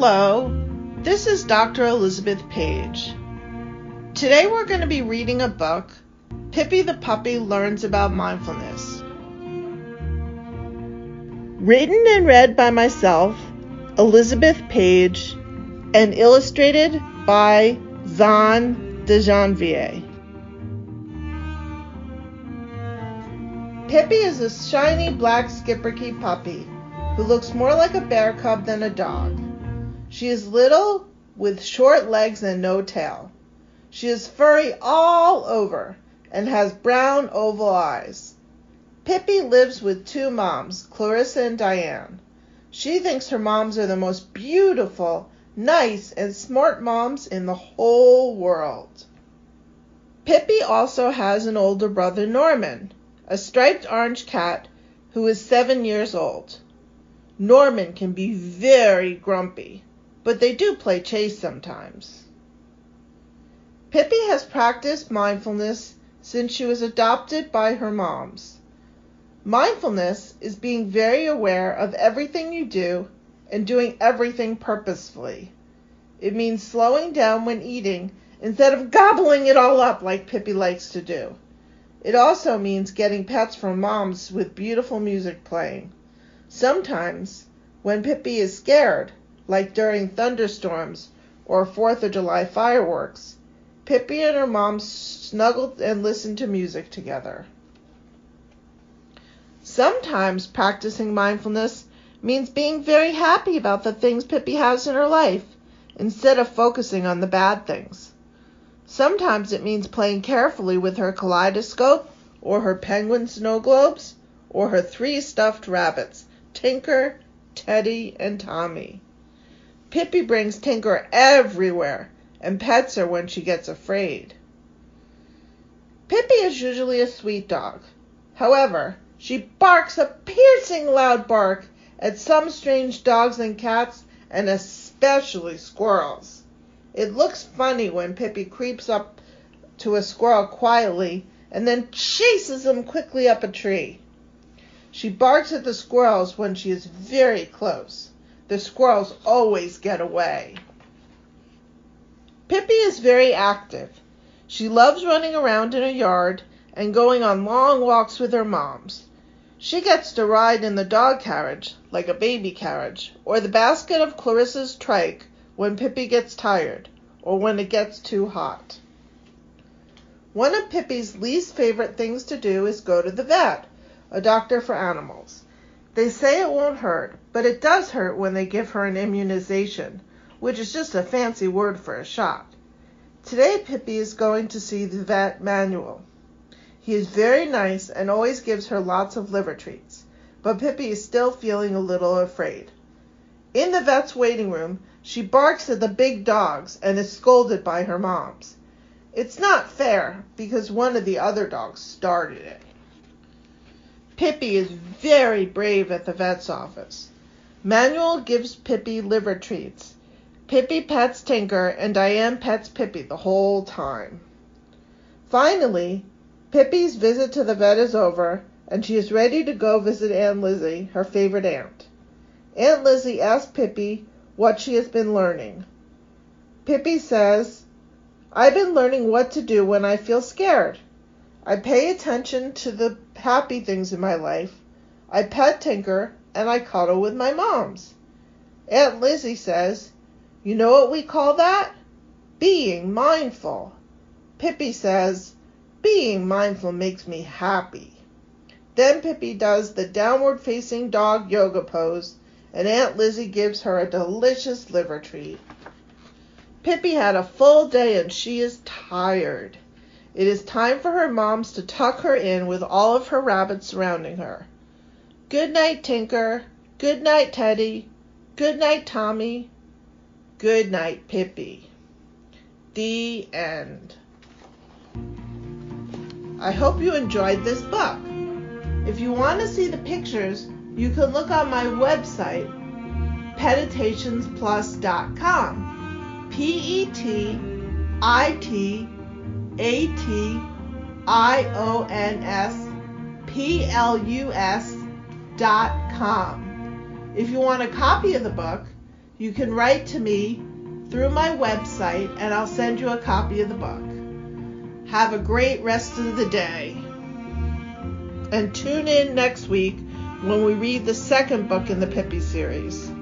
Hello, this is Dr. Elizabeth Page. Today we're going to be reading a book, Pippi the Puppy Learns About Mindfulness. Written and read by myself, Elizabeth Page, and illustrated by Zan de Janvier. Pippi is a shiny black Schipperke puppy who looks more like a bear cub than a dog. She is little with short legs and no tail. She is furry all over and has brown oval eyes. Pippi lives with two moms, Clarissa and Diane. She thinks her moms are the most beautiful, nice, and smart moms in the whole world. Pippi also has an older brother, Norman, a striped orange cat who is seven years old. Norman can be very grumpy, but they do play chase sometimes. Pippi has practiced mindfulness since she was adopted by her moms. Mindfulness is being very aware of everything you do and doing everything purposefully. It means slowing down when eating instead of gobbling it all up like Pippi likes to do. It also means getting pets from moms with beautiful music playing. Sometimes, when Pippi is scared, like during thunderstorms or Fourth of July fireworks, Pippi and her mom snuggled and listened to music together. Sometimes practicing mindfulness means being very happy about the things Pippi has in her life instead of focusing on the bad things. Sometimes it means playing carefully with her kaleidoscope or her penguin snow globes or her three stuffed rabbits Tinker, Teddy, and Tommy. Pippi brings Tinker everywhere and pets her when she gets afraid. Pippi is usually a sweet dog. However, she barks a piercing loud bark at some strange dogs and cats, and especially squirrels. It looks funny when Pippi creeps up to a squirrel quietly and then chases him quickly up a tree. She barks at the squirrels when she is very close. The squirrels always get away. Pippi is very active. She loves running around in her yard and going on long walks with her moms. She gets to ride in the dog carriage, like a baby carriage, or the basket of Clarissa's trike when Pippi gets tired, or when it gets too hot. One of Pippi's least favorite things to do is go to the vet a doctor for animals. They say it won't hurt, but it does hurt when they give her an immunization, which is just a fancy word for a shot. Today, Pippi is going to see the vet Manuel. He is very nice and always gives her lots of liver treats, but Pippi is still feeling a little afraid. In the vet's waiting room, she barks at the big dogs and is scolded by her moms. It's not fair because one of the other dogs started it. Pippi is very brave at the vet's office. Manuel gives Pippi liver treats. Pippi pets Tinker, and Diane pets Pippi the whole time. Finally, Pippi's visit to the vet is over, and she is ready to go visit Aunt Lizzie, her favorite aunt. Aunt Lizzie asks Pippi what she has been learning. Pippi says, I've been learning what to do when I feel scared. I pay attention to the happy things in my life. I pet Tinker and I cuddle with my moms. Aunt Lizzie says, You know what we call that? Being mindful. Pippi says, Being mindful makes me happy. Then Pippi does the downward facing dog yoga pose, and Aunt Lizzie gives her a delicious liver treat. Pippi had a full day and she is tired. It is time for her moms to tuck her in with all of her rabbits surrounding her. Good night, Tinker. Good night, Teddy. Good night, Tommy. Good night, Pippi. The end. I hope you enjoyed this book. If you want to see the pictures, you can look on my website, petitationsplus.com. P E T I T a T I O N S P L U S dot com. If you want a copy of the book, You can write to me through my website and I'll send you a copy of the book. Have a great rest of the day. And tune in next week when we read the second book in the Pippi series.